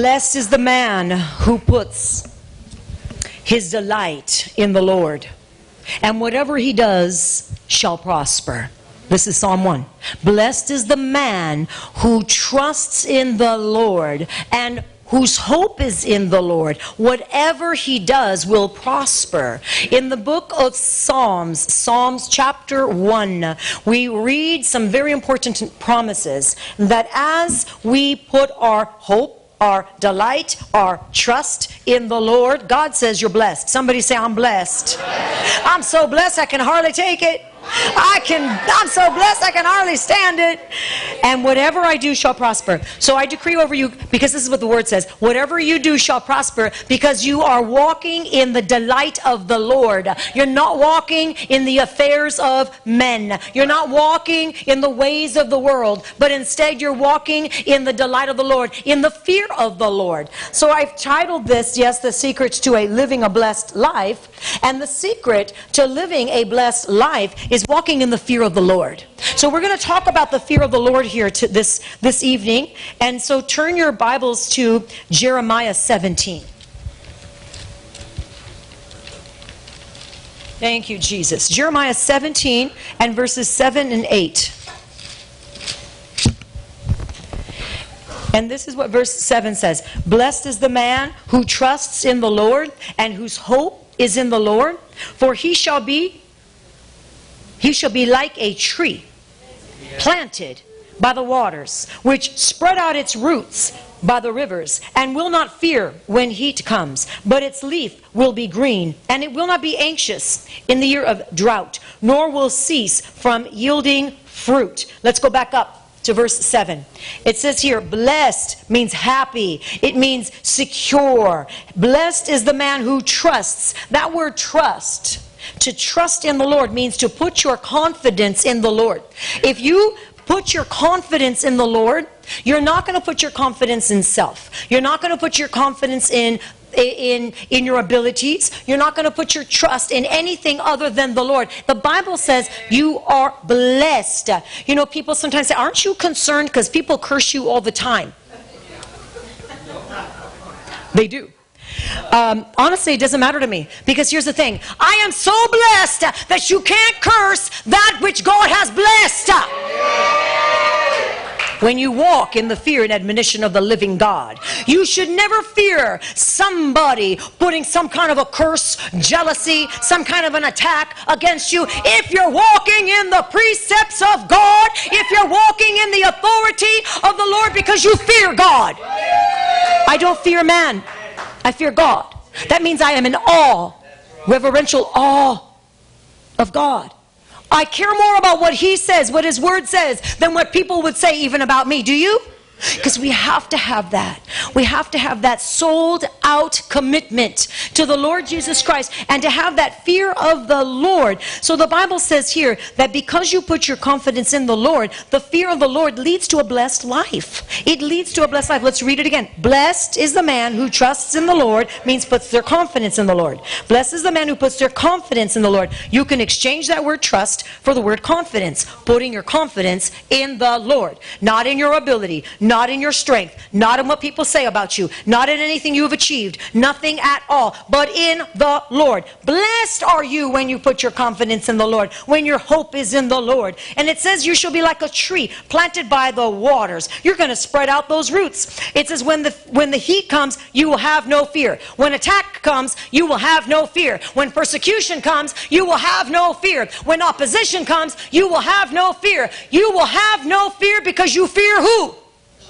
Blessed is the man who puts his delight in the Lord, and whatever he does shall prosper. This is Psalm 1. Blessed is the man who trusts in the Lord and whose hope is in the Lord. Whatever he does will prosper. In the book of Psalms, Psalms chapter 1, we read some very important promises that as we put our hope, our delight, our trust in the Lord, God says you're blessed. Somebody say, I'm blessed. I'm so blessed I can hardly take it. I can, I'm so blessed I can hardly stand it. And whatever I do shall prosper. So I decree over you, because this is what the word says whatever you do shall prosper because you are walking in the delight of the Lord. You're not walking in the affairs of men. You're not walking in the ways of the world, but instead you're walking in the delight of the Lord, in the fear of the Lord. So I've titled this, yes, The Secrets to a Living a Blessed Life. And the secret to living a blessed life is walking in the fear of the Lord. So we're going to talk about the fear of the Lord here to this this evening. And so turn your Bibles to Jeremiah 17. Thank you, Jesus. Jeremiah 17 and verses 7 and 8. And this is what verse 7 says Blessed is the man who trusts in the Lord and whose hope is in the Lord, for he shall be he shall be like a tree planted by the waters, which spread out its roots by the rivers, and will not fear when heat comes, but its leaf will be green, and it will not be anxious in the year of drought, nor will cease from yielding fruit. Let's go back up to verse 7. It says here, blessed means happy. It means secure. Blessed is the man who trusts. That word trust, to trust in the Lord means to put your confidence in the Lord. If you put your confidence in the Lord, you're not going to put your confidence in self. You're not going to put your confidence in in in your abilities. You're not going to put your trust in anything other than the Lord. The Bible says you are blessed. You know, people sometimes say, "Aren't you concerned because people curse you all the time?" They do. Um, honestly, it doesn't matter to me because here's the thing I am so blessed that you can't curse that which God has blessed. When you walk in the fear and admonition of the living God, you should never fear somebody putting some kind of a curse, jealousy, some kind of an attack against you. If you're walking in the precepts of God, if you're walking in the authority of the Lord because you fear God, I don't fear man. I fear God. That means I am in awe, reverential awe of God. I care more about what He says, what His Word says, than what people would say even about me. Do you? Because we have to have that. We have to have that sold out commitment to the Lord Jesus Christ and to have that fear of the Lord. So the Bible says here that because you put your confidence in the Lord, the fear of the Lord leads to a blessed life. It leads to a blessed life. Let's read it again. Blessed is the man who trusts in the Lord, means puts their confidence in the Lord. Blessed is the man who puts their confidence in the Lord. You can exchange that word trust for the word confidence, putting your confidence in the Lord, not in your ability not in your strength, not in what people say about you, not in anything you have achieved, nothing at all, but in the Lord. Blessed are you when you put your confidence in the Lord, when your hope is in the Lord. And it says you shall be like a tree planted by the waters. You're going to spread out those roots. It says when the when the heat comes, you will have no fear. When attack comes, you will have no fear. When persecution comes, you will have no fear. When opposition comes, you will have no fear. You will have no fear because you fear who?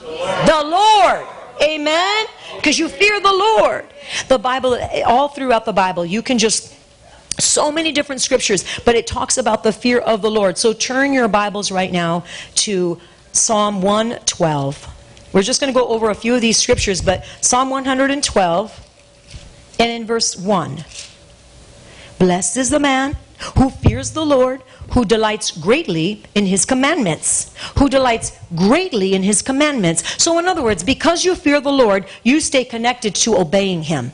The Lord. Amen? Because you fear the Lord. The Bible, all throughout the Bible, you can just so many different scriptures, but it talks about the fear of the Lord. So turn your Bibles right now to Psalm 112. We're just going to go over a few of these scriptures, but Psalm 112 and in verse 1. Blessed is the man who fears the Lord, who delights greatly in his commandments. Who delights greatly in his commandments. So, in other words, because you fear the Lord, you stay connected to obeying him.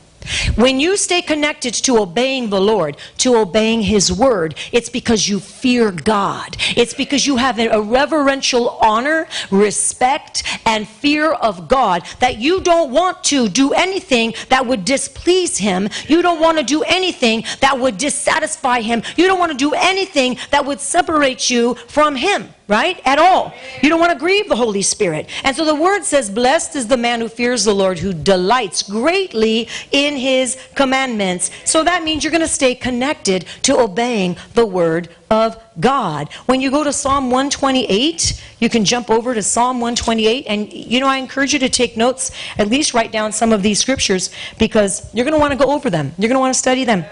When you stay connected to obeying the Lord, to obeying His word, it's because you fear God. It's because you have a reverential honor, respect, and fear of God that you don't want to do anything that would displease Him. You don't want to do anything that would dissatisfy Him. You don't want to do anything that would separate you from Him right? At all. You don't want to grieve the Holy Spirit. And so the word says, Blessed is the man who fears the Lord, who delights greatly in his commandments. So that means you're going to stay connected to obeying the word of God. When you go to Psalm 128, you can jump over to Psalm 128. And, you know, I encourage you to take notes, at least write down some of these scriptures, because you're going to want to go over them. You're going to want to study them.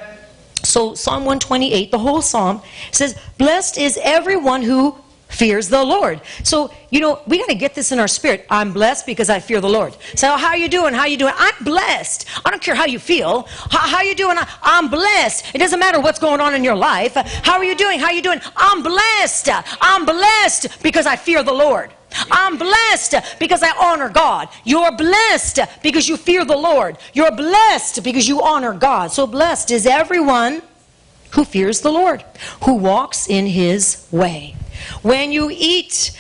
So, Psalm 128, the whole psalm says, Blessed is everyone who fears the Lord. So, you know, we got to get this in our spirit. I'm blessed because I fear the Lord. So, how you doing? How you doing? I'm blessed. I don't care how you feel. How, how you doing? I, I'm blessed. It doesn't matter what's going on in your life. How are you doing? How you doing? I'm blessed. I'm blessed because I fear the Lord. I'm blessed because I honor God. You're blessed because you fear the Lord. You're blessed because you honor God. So blessed is everyone who fears the Lord, who walks in his way. When you eat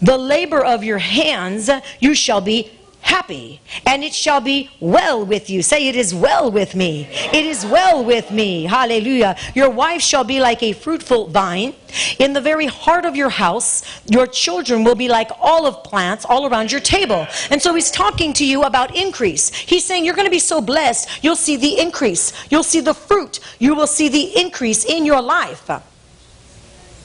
the labor of your hands, you shall be happy, and it shall be well with you. Say, It is well with me. It is well with me. Hallelujah. Your wife shall be like a fruitful vine. In the very heart of your house, your children will be like olive plants all around your table. And so he's talking to you about increase. He's saying, You're going to be so blessed, you'll see the increase. You'll see the fruit. You will see the increase in your life.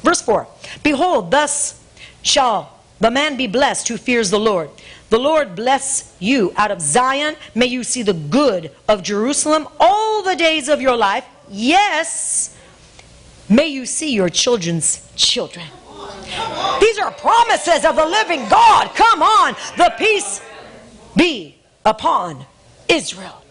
Verse 4 Behold, thus shall the man be blessed who fears the Lord. The Lord bless you out of Zion. May you see the good of Jerusalem all the days of your life. Yes, may you see your children's children. These are promises of the living God. Come on. The peace be upon Israel.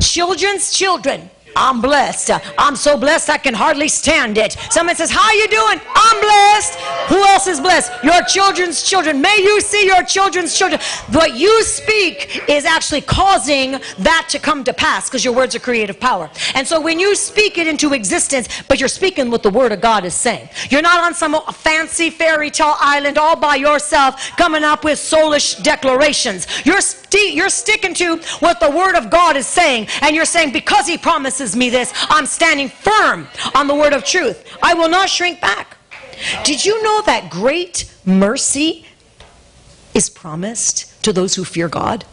Children's children I'm blessed. I'm so blessed I can hardly stand it. Someone says, How you doing? I'm blessed. Who else is blessed? Your children's children. May you see your children's children. What you speak is actually causing that to come to pass because your words are creative power. And so when you speak it into existence, but you're speaking what the word of God is saying, you're not on some fancy fairy tale island all by yourself coming up with soulish declarations. You're, st- you're sticking to what the word of God is saying, and you're saying, Because he promises promises me this, I'm standing firm on the word of truth. I will not shrink back. Did you know that great mercy is promised to those who fear God?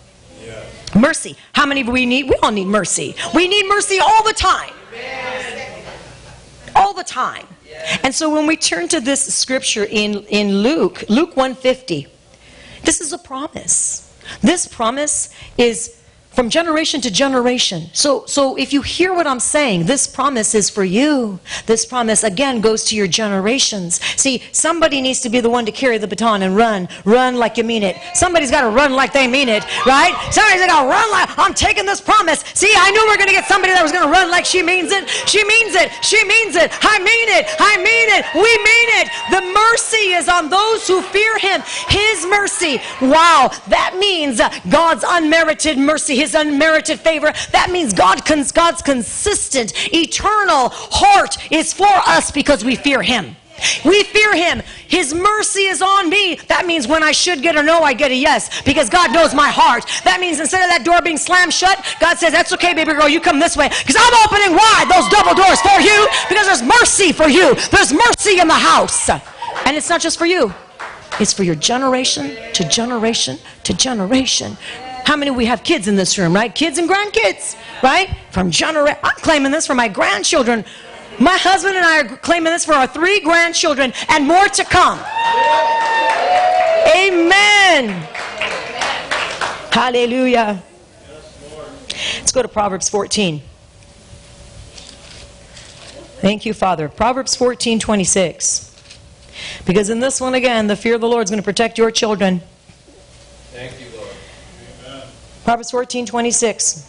Yeah. Mercy. How many do we need? We all need mercy. We need mercy all the time. All the time. And so when we turn to this scripture in, in Luke, Luke 150, this is a promise. This promise is from generation to generation. So, so if you hear what I'm saying, this promise is for you. This promise, again, goes to your generations. See, somebody needs to be the one to carry the baton and run. Run like you mean it. Somebody's got to run like they mean it, right? Somebody's got to run like, I'm taking this promise. See, I knew we are going to get somebody that was going to run like she means it. She means it. She means it. I mean it. I mean it. We mean it. The mercy is on those who fear him. His mercy. Wow. That means God's unmerited mercy his unmerited favor. That means God, God's consistent, eternal heart is for us because we fear him. We fear him. His mercy is on me. That means when I should get a no, I get a yes because God knows my heart. That means instead of that door being slammed shut, God says, That's okay, baby girl, you come this way because I'm opening wide those double doors for you because there's mercy for you. There's mercy in the house. And it's not just for you, it's for your generation to generation to generation. How many we have kids in this room, right? Kids and grandkids, right? From generation, I'm claiming this for my grandchildren. My husband and I are claiming this for our three grandchildren and more to come. Amen. Hallelujah. Let's go to Proverbs 14. Thank you, Father. Proverbs 14, 26. Because in this one again, the fear of the Lord is going to protect your children. Proverbs 14 26.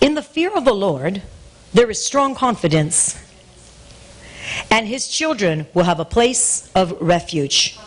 In the fear of the Lord, there is strong confidence, and his children will have a place of refuge.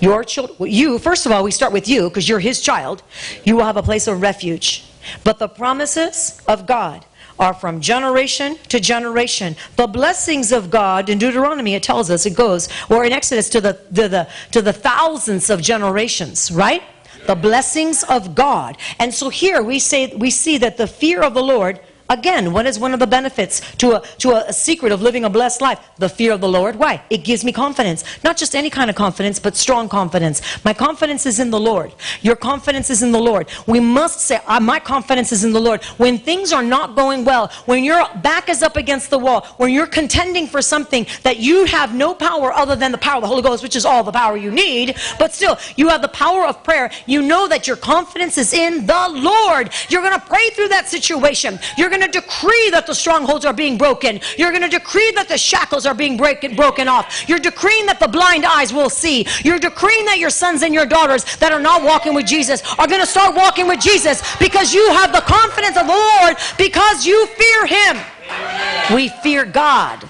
Your children, you, first of all, we start with you because you're his child. You will have a place of refuge. But the promises of God are from generation to generation. The blessings of God in Deuteronomy, it tells us, it goes, or in Exodus to the, to the, to the thousands of generations, right? The blessings of God. And so here we say, we see that the fear of the Lord Again, what is one of the benefits to a, to a, a, secret of living a blessed life? The fear of the Lord. Why? It gives me confidence. Not just any kind of confidence, but strong confidence. My confidence is in the Lord. Your confidence is in the Lord. We must say, uh, my confidence is in the Lord. When things are not going well, when your back is up against the wall, when you're contending for something that you have no power other than the power of the Holy Ghost, which is all the power you need, but still, you have the power of prayer. You know that your confidence is in the Lord. You're going to pray through that situation. You're going going to decree that the strongholds are being broken. You're going to decree that the shackles are being break, broken off. You're decreeing that the blind eyes will see. You're decreeing that your sons and your daughters that are not walking with Jesus are going to start walking with Jesus because you have the confidence of the Lord because you fear Him. We fear God.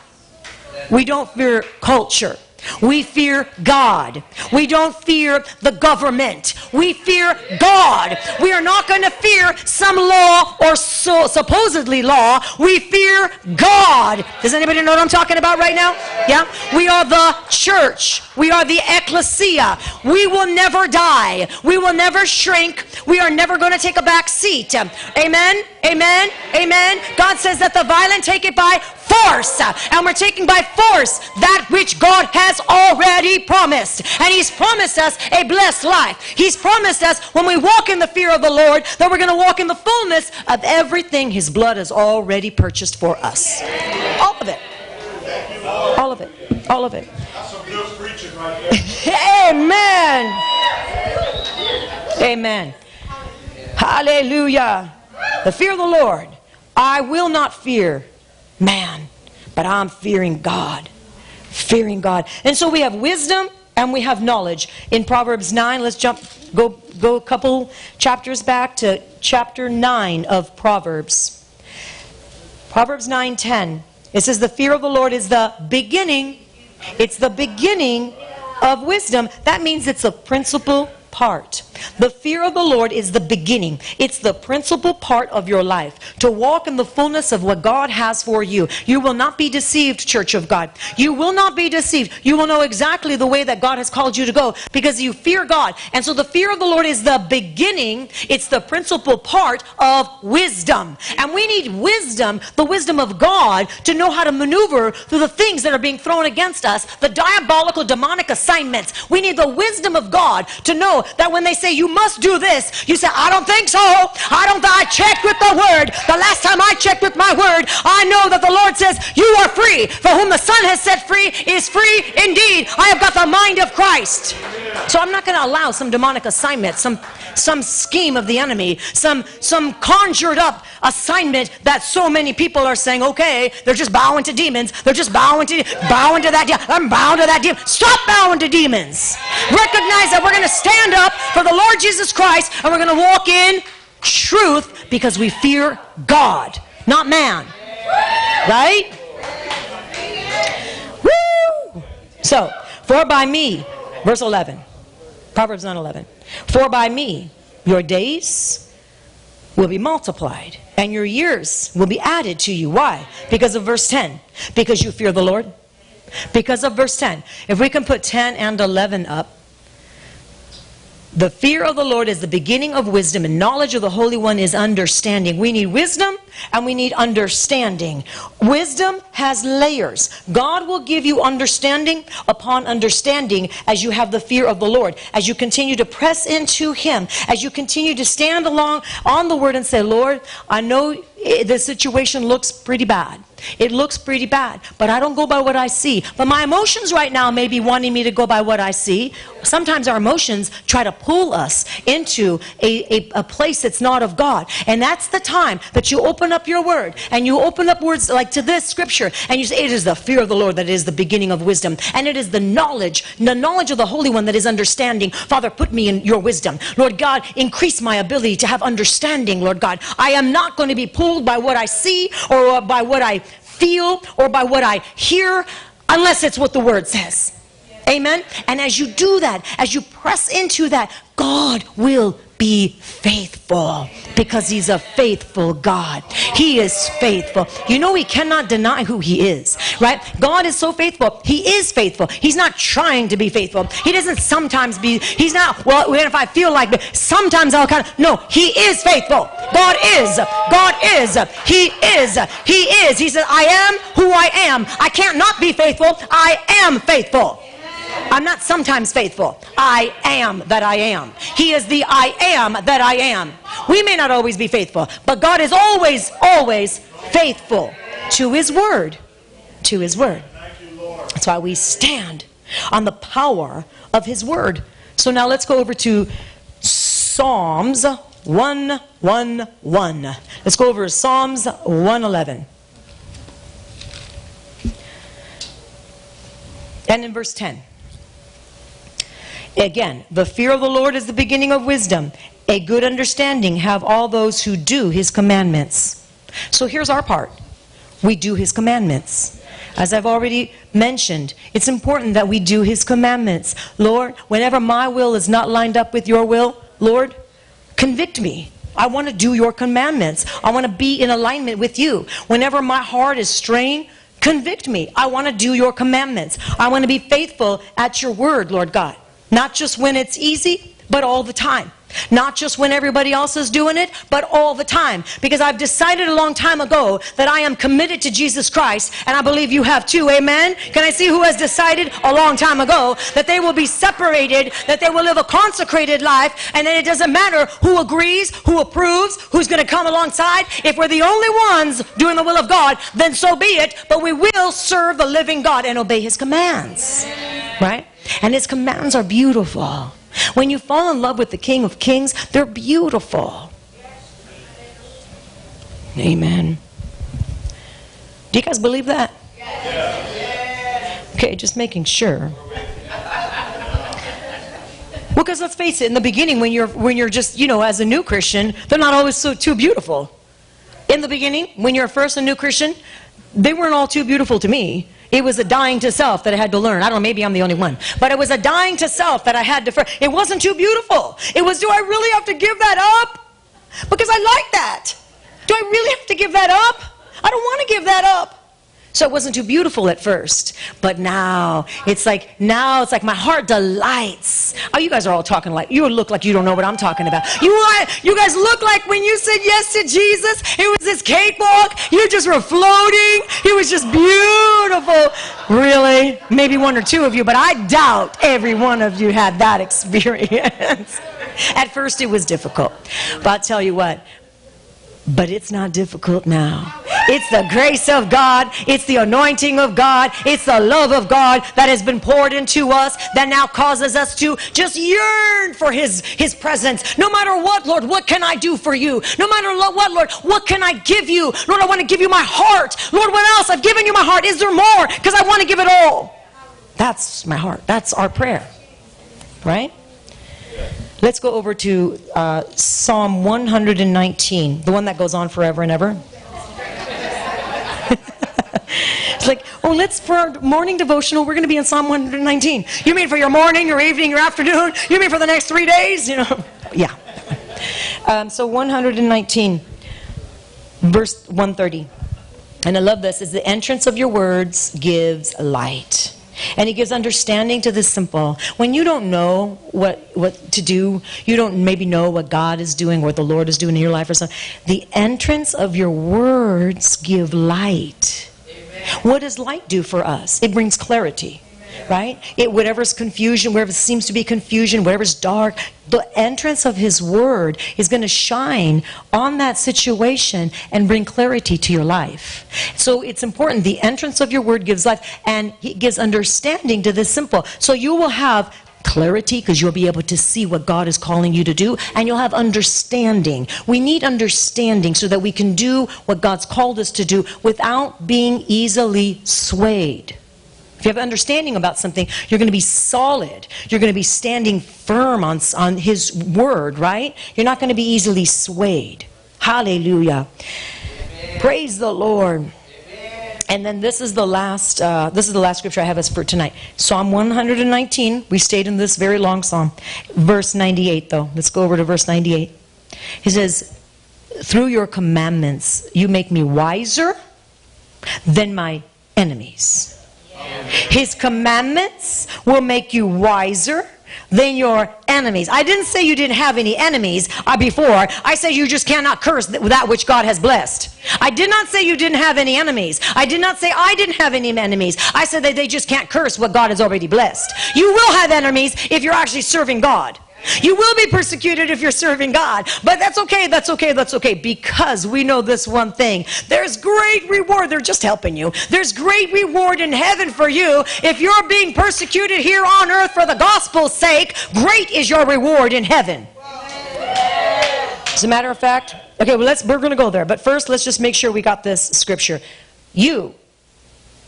We don't fear culture. We fear God. We don't fear the government. We fear God. We are not going to fear some law or so supposedly law. We fear God. Does anybody know what I'm talking about right now? Yeah? We are the church. We are the ecclesia. We will never die. We will never shrink. We are never going to take a back seat. Amen. Amen. Amen. God says that the violent take it by force. And we're taking by force that which God has already promised. And He's promised us a blessed life. He's promised us when we walk in the fear of the Lord that we're going to walk in the fullness of everything His blood has already purchased for us. All of it. All of it. All of it. Amen. Amen. Hallelujah. The fear of the Lord. I will not fear man, but I'm fearing God. Fearing God. And so we have wisdom and we have knowledge. In Proverbs 9, let's jump, go, go a couple chapters back to chapter 9 of Proverbs. Proverbs 9 10. It says, The fear of the Lord is the beginning. It's the beginning of wisdom. That means it's a principle part. The fear of the Lord is the beginning. It's the principal part of your life. To walk in the fullness of what God has for you. You will not be deceived, church of God. You will not be deceived. You will know exactly the way that God has called you to go because you fear God. And so the fear of the Lord is the beginning. It's the principal part of wisdom. And we need wisdom, the wisdom of God, to know how to maneuver through the things that are being thrown against us, the diabolical demonic assignments. We need the wisdom of God to know that when they say you must do this, you say, I don't think so. I don't, I checked with the word. The last time I checked with my word, I know that the Lord says, you are free. For whom the Son has set free is free indeed. I have got the mind of Christ. So I'm not going to allow some demonic assignment, some some scheme of the enemy, some some conjured up assignment that so many people are saying, okay, they're just bowing to demons. They're just bowing to bowing to that demon. I'm bowing to that demon. Stop bowing to demons. Recognize that we're going to stand up for the Lord Jesus Christ and we're going to walk in truth because we fear God, not man. Right? Woo! So, for by me, verse 11, Proverbs 9 11. For by me your days will be multiplied and your years will be added to you. Why? Because of verse 10. Because you fear the Lord. Because of verse 10. If we can put 10 and 11 up. The fear of the Lord is the beginning of wisdom, and knowledge of the Holy One is understanding. We need wisdom and we need understanding. Wisdom has layers. God will give you understanding upon understanding as you have the fear of the Lord, as you continue to press into Him, as you continue to stand along on the Word and say, Lord, I know Eh, the situation looks pretty bad. It looks pretty bad, but I don't go by what I see. But my emotions right now may be wanting me to go by what I see. Sometimes our emotions try to pull us into a, a, a, place that's not of God. And that's the time that you open up your word and you open up words like to this scripture and you say, It is the fear of the Lord that is the beginning of wisdom. And it is the knowledge, the knowledge of the Holy One that is understanding. Father, put me in your wisdom. Lord God, increase my ability to have understanding, Lord God. I am not going to be pulled by what I see or by what I feel or by what I hear unless it's what the word says. Amen. And as you do that, as you press into that, God will be faithful because he's a faithful God. He is faithful. You know, he cannot deny who he is, right? God is so faithful. He is faithful. He's not trying to be faithful. He doesn't sometimes be, he's not, well, if I feel like sometimes I'll kind of, no, he is faithful. God is. God is. He is. He is. He says, I am who I am. I can't not be faithful. I am faithful. I'm not sometimes faithful. I am that I am. He is the I am that I am. We may not always be faithful, but God is always, always faithful to His word. To His word. That's why we stand on the power of His word. So now let's go over to Psalms 111. Let's go over Psalms 111. And in verse 10. Again, the fear of the Lord is the beginning of wisdom. A good understanding have all those who do his commandments. So here's our part we do his commandments. As I've already mentioned, it's important that we do his commandments. Lord, whenever my will is not lined up with your will, Lord, convict me. I want to do your commandments. I want to be in alignment with you. Whenever my heart is straying, convict me. I want to do your commandments. I want to be faithful at your word, Lord God. Not just when it's easy, but all the time. Not just when everybody else is doing it, but all the time. Because I've decided a long time ago that I am committed to Jesus Christ, and I believe you have too. Amen? Can I see who has decided a long time ago that they will be separated, that they will live a consecrated life, and then it doesn't matter who agrees, who approves, who's going to come alongside. If we're the only ones doing the will of God, then so be it, but we will serve the living God and obey his commands. Right? And his commands are beautiful. When you fall in love with the King of Kings, they're beautiful. Amen. Do you guys believe that? Okay, just making sure. Well, because let's face it, in the beginning, when you're when you're just you know as a new Christian, they're not always so too beautiful. In the beginning, when you're first a new Christian, they weren't all too beautiful to me. It was a dying to self that I had to learn. I don't know, maybe I'm the only one. But it was a dying to self that I had to. It wasn't too beautiful. It was, do I really have to give that up? Because I like that. Do I really have to give that up? I don't want to give that up. So it wasn't too beautiful at first. But now, it's like, now it's like my heart delights. Oh, you guys are all talking like, you look like you don't know what I'm talking about. You, you guys look like when you said yes to Jesus, it was this cakewalk. You just were floating. It was just beautiful. Really? Maybe one or two of you, but I doubt every one of you had that experience. At first, it was difficult. But I'll tell you what, but it's not difficult now. It's the grace of God. It's the anointing of God. It's the love of God that has been poured into us that now causes us to just yearn for His, His presence. No matter what, Lord, what can I do for you? No matter what, Lord, what can I give you? Lord, I want to give you my heart. Lord, what else? I've given you my heart. Is there more? Because I want to give it all. That's my heart. That's our prayer. Right? Let's go over to uh, Psalm 119, the one that goes on forever and ever. it's like, oh, let's, for our morning devotional, we're going to be in Psalm 119. You mean for your morning, your evening, your afternoon? You mean for the next three days? You know, yeah. Um, so 119, verse 130. And I love this, is the entrance of your words gives light. And he gives understanding to the simple. When you don't know what, what to do, you don't maybe know what God is doing, what the Lord is doing in your life or something, the entrance of your words give light. Amen. What does light do for us? It brings clarity right? It, whatever's confusion, wherever seems to be confusion, whatever's dark, the entrance of His Word is going to shine on that situation and bring clarity to your life. So it's important. The entrance of your Word gives life and it gives understanding to the simple. So you will have clarity because you'll be able to see what God is calling you to do and you'll have understanding. We need understanding so that we can do what God's called us to do without being easily swayed. If you have understanding about something, you're going to be solid. You're going to be standing firm on, on His word, right? You're not going to be easily swayed. Hallelujah. Amen. Praise the Lord. Amen. And then this is the last. Uh, this is the last scripture I have us for tonight. Psalm 119. We stayed in this very long psalm. Verse 98, though. Let's go over to verse 98. He says, "Through your commandments, you make me wiser than my enemies." His commandments will make you wiser than your enemies. I didn't say you didn't have any enemies uh, before. I said you just cannot curse that which God has blessed. I did not say you didn't have any enemies. I did not say I didn't have any enemies. I said that they just can't curse what God has already blessed. You will have enemies if you're actually serving God. You will be persecuted if you're serving God. But that's okay, that's okay, that's okay. Because we know this one thing there's great reward. They're just helping you. There's great reward in heaven for you. If you're being persecuted here on earth for the gospel's sake, great is your reward in heaven. As a matter of fact, okay, well, let's, we're going to go there. But first, let's just make sure we got this scripture. You,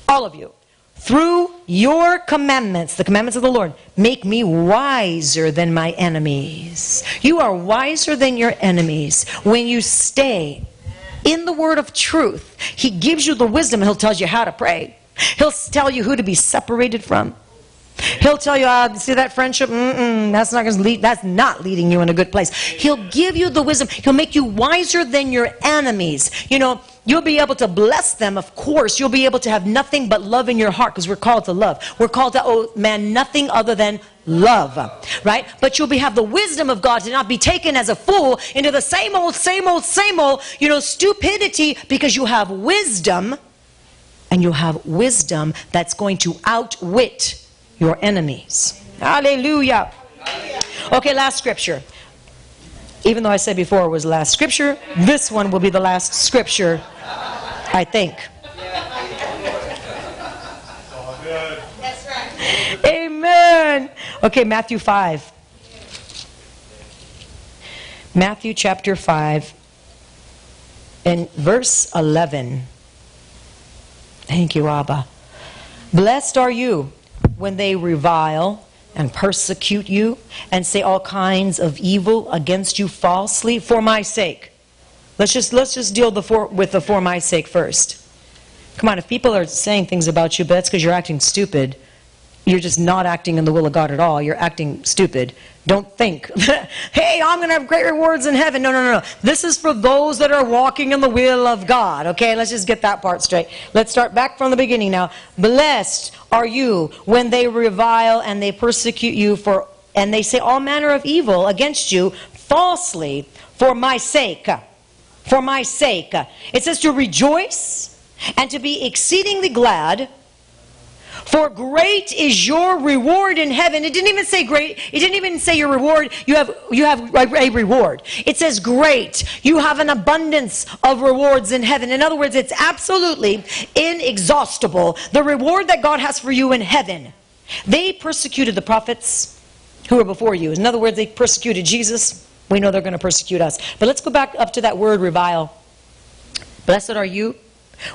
all of you, through your commandments, the commandments of the Lord, make me wiser than my enemies. You are wiser than your enemies when you stay in the word of truth. He gives you the wisdom, He'll tell you how to pray, He'll tell you who to be separated from. He'll tell you, uh, see that friendship? Mm-mm, that's not going to lead. That's not leading you in a good place. He'll give you the wisdom. He'll make you wiser than your enemies. You know, you'll be able to bless them. Of course, you'll be able to have nothing but love in your heart because we're called to love. We're called to owe man nothing other than love, right? But you'll be have the wisdom of God to not be taken as a fool into the same old, same old, same old, you know, stupidity because you have wisdom, and you'll have wisdom that's going to outwit your enemies. Hallelujah. Okay, last scripture. Even though I said before it was last scripture, this one will be the last scripture, I think. Amen. Okay, Matthew 5. Matthew chapter 5 and verse 11. Thank you, Abba. Blessed are you when they revile and persecute you and say all kinds of evil against you falsely for my sake. Let's just let's just deal the for, with the for my sake first. Come on, if people are saying things about you, but that's because you're acting stupid. You're just not acting in the will of God at all. You're acting stupid. Don't think, hey, I'm going to have great rewards in heaven. No, no, no, no. This is for those that are walking in the will of God. Okay, let's just get that part straight. Let's start back from the beginning now. Blessed are you when they revile and they persecute you for, and they say all manner of evil against you falsely for my sake. For my sake. It says to rejoice and to be exceedingly glad for great is your reward in heaven. It didn't even say great. It didn't even say your reward. You have you have a reward. It says great. You have an abundance of rewards in heaven. In other words, it's absolutely inexhaustible. The reward that God has for you in heaven. They persecuted the prophets who were before you. In other words, they persecuted Jesus. We know they're going to persecute us. But let's go back up to that word revile. Blessed are you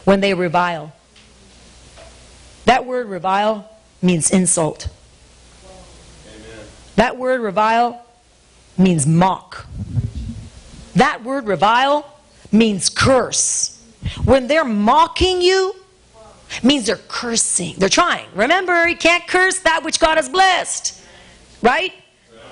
when they revile. That word revile means insult. Amen. That word revile means mock. That word revile means curse. When they're mocking you, means they're cursing. They're trying. Remember, you can't curse that which God has blessed. Right?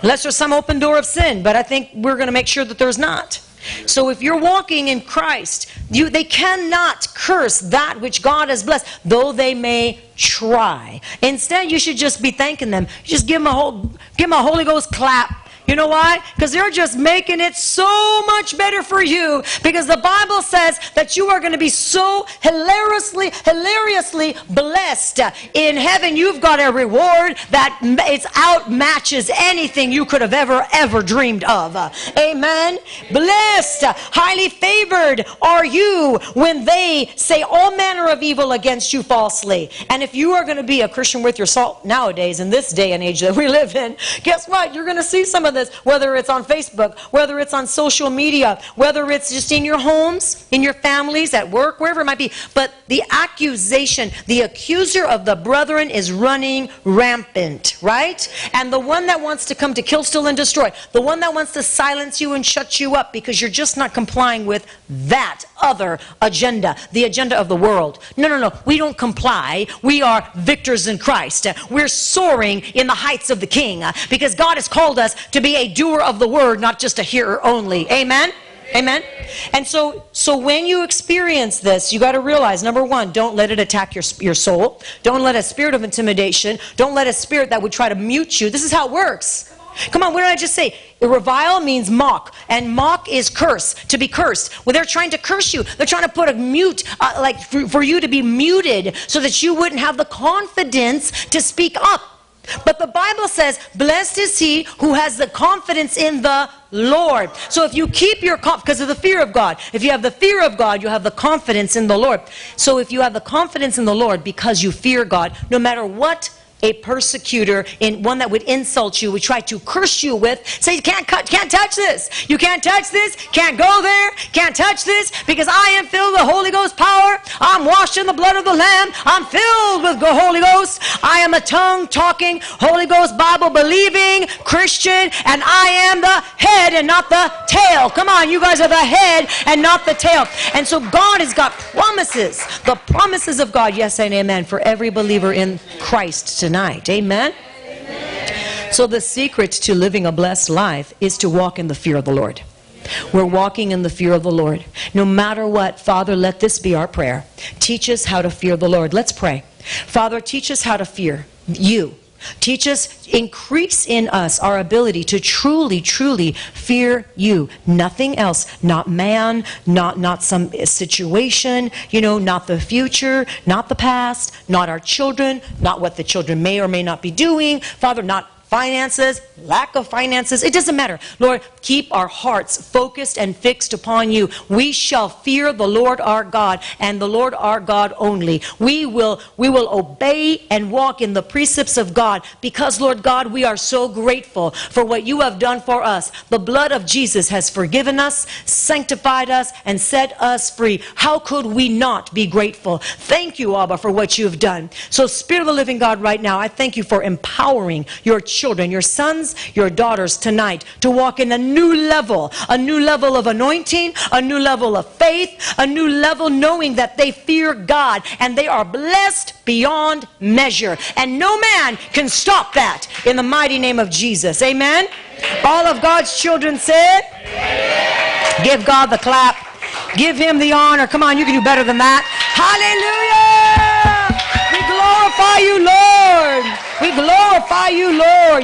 Unless there's some open door of sin, but I think we're going to make sure that there's not. So if you're walking in Christ, you, they cannot curse that which God has blessed, though they may try. Instead, you should just be thanking them. Just give them a whole, give them a Holy Ghost clap you know why? Because they're just making it so much better for you. Because the Bible says that you are going to be so hilariously, hilariously blessed in heaven. You've got a reward that it's outmatches anything you could have ever, ever dreamed of. Amen. Blessed, highly favored are you when they say all manner of evil against you falsely. And if you are going to be a Christian with your salt nowadays in this day and age that we live in, guess what? You're going to see some of this, whether it's on Facebook, whether it's on social media, whether it's just in your homes, in your families, at work, wherever it might be. But the accusation, the accuser of the brethren is running rampant, right? And the one that wants to come to kill, steal, and destroy, the one that wants to silence you and shut you up because you're just not complying with that other agenda, the agenda of the world. No, no, no. We don't comply. We are victors in Christ. We're soaring in the heights of the King uh, because God has called us to be a doer of the word, not just a hearer only. Amen? Amen. And so, so when you experience this, you got to realize number one, don't let it attack your your soul. Don't let a spirit of intimidation. Don't let a spirit that would try to mute you. This is how it works. Come on, what did I just say? Revile means mock, and mock is curse, to be cursed. Well, they're trying to curse you. They're trying to put a mute, uh, like for, for you to be muted so that you wouldn't have the confidence to speak up. But the Bible says, blessed is he who has the confidence in the Lord. So if you keep your, because of the fear of God, if you have the fear of God, you have the confidence in the Lord. So if you have the confidence in the Lord because you fear God, no matter what a persecutor in one that would insult you would try to curse you with say you can't cut can't touch this. You can't touch this. Can't go there. Can't touch this. Because i am filled with holy ghost power. I'm washed in the blood of the lamb. I'm filled with the holy ghost. I am a tongue talking holy ghost bible believing christian and i am the head and not the tail. Come on you guys are the head and not the tail. And so god has got promises. The promises of god. Yes and amen. For every believer in christ tonight tonight. Amen? Amen? So, the secret to living a blessed life is to walk in the fear of the Lord. We're walking in the fear of the Lord. No matter what, Father, let this be our prayer. Teach us how to fear the Lord. Let's pray. Father, teach us how to fear you. Teach us, increase in us our ability to truly, truly fear you. Nothing else. Not man, not, not some situation, you know, not the future, not the past, not our children, not what the children may or may not be doing. Father, not finances, lack of finances, it doesn't matter. Lord, keep our hearts focused and fixed upon you. We shall fear the Lord our God and the Lord our God only. We will we will obey and walk in the precepts of God because Lord God, we are so grateful for what you have done for us. The blood of Jesus has forgiven us, sanctified us and set us free. How could we not be grateful? Thank you, Abba, for what you have done. So Spirit of the living God right now, I thank you for empowering your children, your sons, your daughters tonight to walk in a new level, a new level of anointing, a new level of faith, a new level knowing that they fear God and they are blessed beyond measure. And no man can stop that in the mighty name of Jesus. Amen. All of God's children said, Give God the clap. Give him the honor. Come on, you can do better than that. Hallelujah! We glorify you, Lord. We glorify you, Lord.